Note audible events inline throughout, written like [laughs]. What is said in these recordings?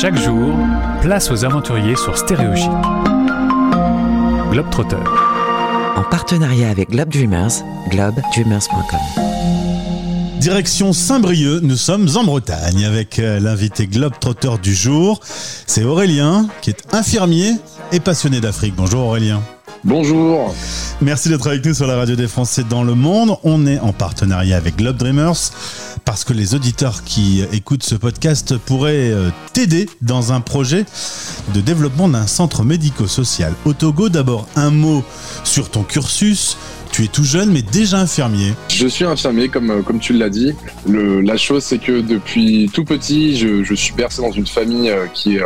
Chaque jour, place aux aventuriers sur Stéréo Chic. Globetrotter. En partenariat avec Globe Dreamers, globedreamers.com. Direction Saint-Brieuc, nous sommes en Bretagne avec euh, l'invité Globetrotter du jour. C'est Aurélien qui est infirmier et passionné d'Afrique. Bonjour Aurélien. Bonjour. Merci d'être avec nous sur la radio des Français dans le monde. On est en partenariat avec Globe Dreamers parce que les auditeurs qui écoutent ce podcast pourraient euh, t'aider dans un projet de développement d'un centre médico-social au Togo. D'abord, un mot sur ton cursus. Tu es tout jeune, mais déjà infirmier. Je suis infirmier, comme, euh, comme tu l'as dit. La chose, c'est que depuis tout petit, je, je, suis bercé dans une famille euh, qui est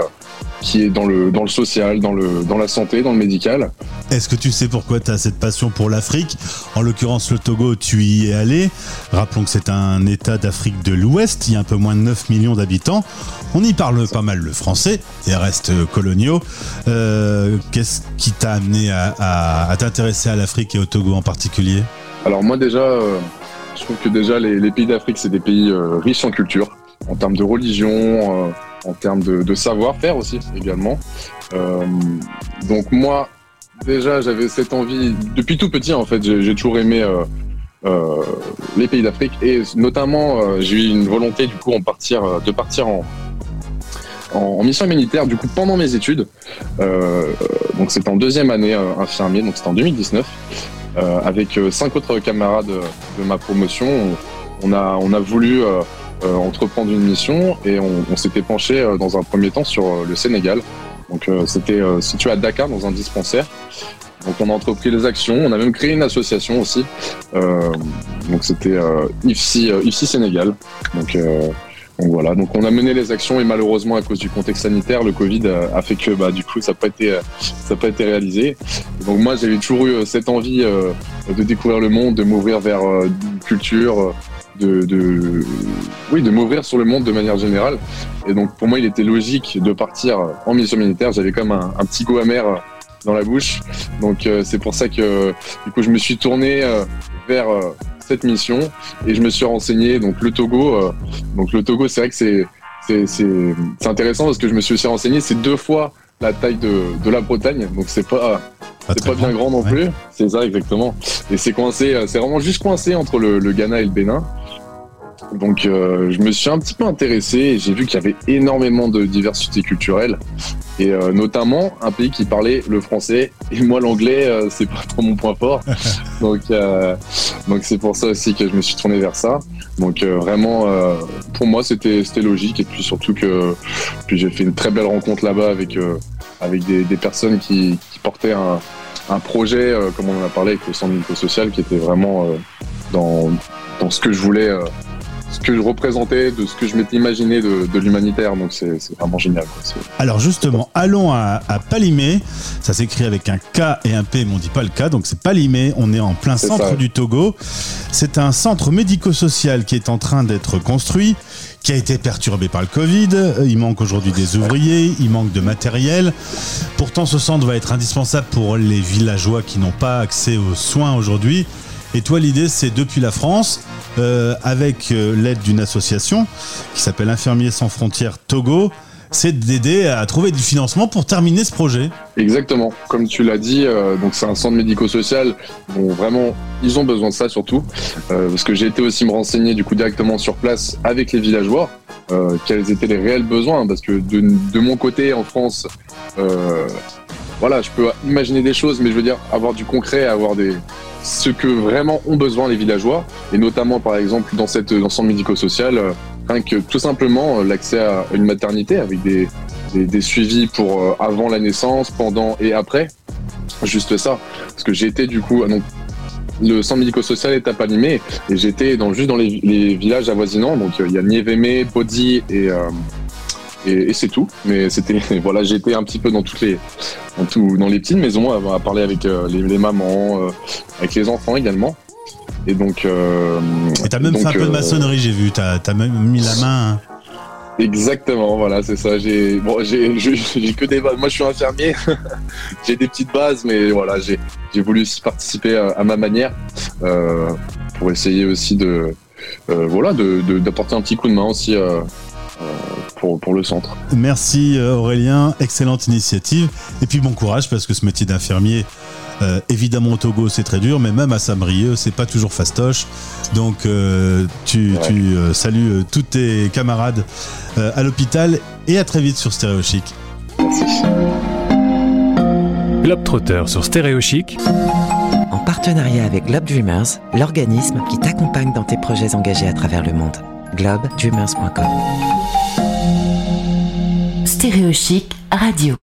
qui est dans le, dans le social, dans, le, dans la santé, dans le médical. Est-ce que tu sais pourquoi tu as cette passion pour l'Afrique? En l'occurrence, le Togo, tu y es allé. Rappelons que c'est un État d'Afrique de l'Ouest, il y a un peu moins de 9 millions d'habitants. On y parle pas mal le français, et reste coloniaux. Euh, Qu'est-ce qui t'a amené à, t'intéresser à l'Afrique et au Togo en particulier? Alors moi déjà, euh, je trouve que déjà les, pays d'Afrique, c'est des pays euh, riches en culture, en termes de religion en termes de, de savoir-faire aussi également. Donc moi, déjà, j'avais cette envie, depuis tout petit en fait, j'ai toujours aimé euh, euh, les pays d'Afrique et notamment euh, j'ai eu une volonté du coup de partir en, mission humanitaire du coup pendant mes études. Donc c'était en deuxième année infirmier, donc c'était en 2019. avec cinq autres camarades de, ma promotion, on, a, voulu entreprendre une mission et on, s'était penché dans un premier temps sur le Sénégal. Donc c'était situé à Dakar dans un dispensaire. Donc on a entrepris les actions, on a même créé une association aussi. Euh, donc c'était euh, IFSI, euh, IFSI Sénégal. Donc, donc, voilà, donc on a mené les actions et malheureusement à cause du contexte sanitaire, le Covid a, fait que bah, du coup ça n'a pas été ça pas été réalisé. Donc moi j'avais toujours eu cette envie de découvrir le monde, de m'ouvrir vers une culture de, de, oui, de m'ouvrir sur le monde de manière générale. Et donc, pour moi, il était logique de partir en mission militaire. J'avais comme un, un, petit goût amer dans la bouche. Donc, euh, c'est pour ça que, du coup, je me suis tourné euh, vers euh, cette mission et je me suis renseigné. Donc, le Togo, euh, donc le Togo, c'est vrai que c'est, c'est, c'est, c'est intéressant parce que je me suis aussi renseigné. C'est deux fois la taille de, de la Bretagne. Donc, c'est pas, c'est pas bien grand, non plus. C'est ça, exactement. Et c'est coincé, c'est vraiment juste coincé entre le, le Ghana et le Bénin. Donc euh, je me suis un petit peu intéressé et j'ai vu qu'il y avait énormément de diversité culturelle. Et euh, notamment un pays qui parlait le français et moi l'anglais euh, c'est pas trop mon point fort. [laughs] Donc donc c'est pour ça aussi que je me suis tourné vers ça. Donc vraiment pour moi c'était c'était logique. Et puis surtout que puis j'ai fait une très belle rencontre là-bas avec avec des, des, personnes qui, qui portaient un, un projet comme on en a parlé avec le centre médico-social qui était vraiment dans dans ce que je voulais ce que je représentais, de ce que je m'étais imaginé de, de l'humanitaire. Donc c'est vraiment génial. Quoi. Alors justement, allons à, à Palimé. Ça s'écrit avec un K et un P, mais on dit pas le K. Donc c'est Palimé. On est en plein centre ça. du Togo. C'est un centre médico-social qui est en train d'être construit qui a été perturbé par le Covid. Il manque aujourd'hui des ouvriers, il manque de matériel. Pourtant, ce centre va être indispensable pour les villageois qui n'ont pas accès aux soins aujourd'hui. Et toi, l'idée, c'est depuis la France, euh, avec euh, l'aide d'une association qui s'appelle Infirmiers sans frontières Togo, c'est d'aider à trouver du financement pour terminer ce projet. Exactement, comme tu l'as dit, euh, donc c'est un centre médico-social. Vraiment, ils ont besoin de ça surtout, parce que j'ai été aussi me renseigner du coup directement sur place avec les villageois. Quels étaient les réels besoins parce que de, de mon côté en France voilà je peux imaginer des choses mais je veux dire avoir du concret avoir des ce que vraiment ont besoin les villageois et notamment par exemple dans cette dans centre médico-social rien que tout simplement l'accès à une maternité avec des, des, suivis pour euh, avant la naissance, pendant et après. Juste ça. Parce que j'ai été du coup, donc, le centre médico-social est à Palimé et j'étais juste dans les, villages avoisinants. Donc il y a Niévémé, Podi et, euh, et, et c'est tout. Mais c'était [laughs] voilà, j'étais un petit peu dans toutes les dans, tout, dans les petites maisons à, à parler avec euh, les, les, mamans, euh, avec les enfants également. Et donc. Euh, et t'as même donc, fait un peu de maçonnerie, j'ai vu. T'as as même mis la main. Hein. Exactement, voilà, c'est ça. J'ai bon, j'ai [laughs] que des bases. Moi, je suis infirmier. [laughs] j'ai des petites bases, mais voilà, j'ai voulu aussi participer à, à ma manière pour essayer aussi de voilà d'apporter un petit coup de main aussi pour, pour le centre. Merci Aurélien, excellente initiative. Et puis bon courage parce que ce métier d'infirmier, euh, évidemment au Togo c'est très dur, mais même à Saint-Brieuc c'est pas toujours fastoche. Donc euh, tu, tu euh, salues tous tes camarades à l'hôpital et à très vite sur Stéréo Chic. Merci. Globetrotter sur Stéréo Chic. En partenariat avec Globe Dreamers, l'organisme qui t'accompagne dans tes projets engagés à travers le monde. globedreamers.com Stéréo Chic Radio.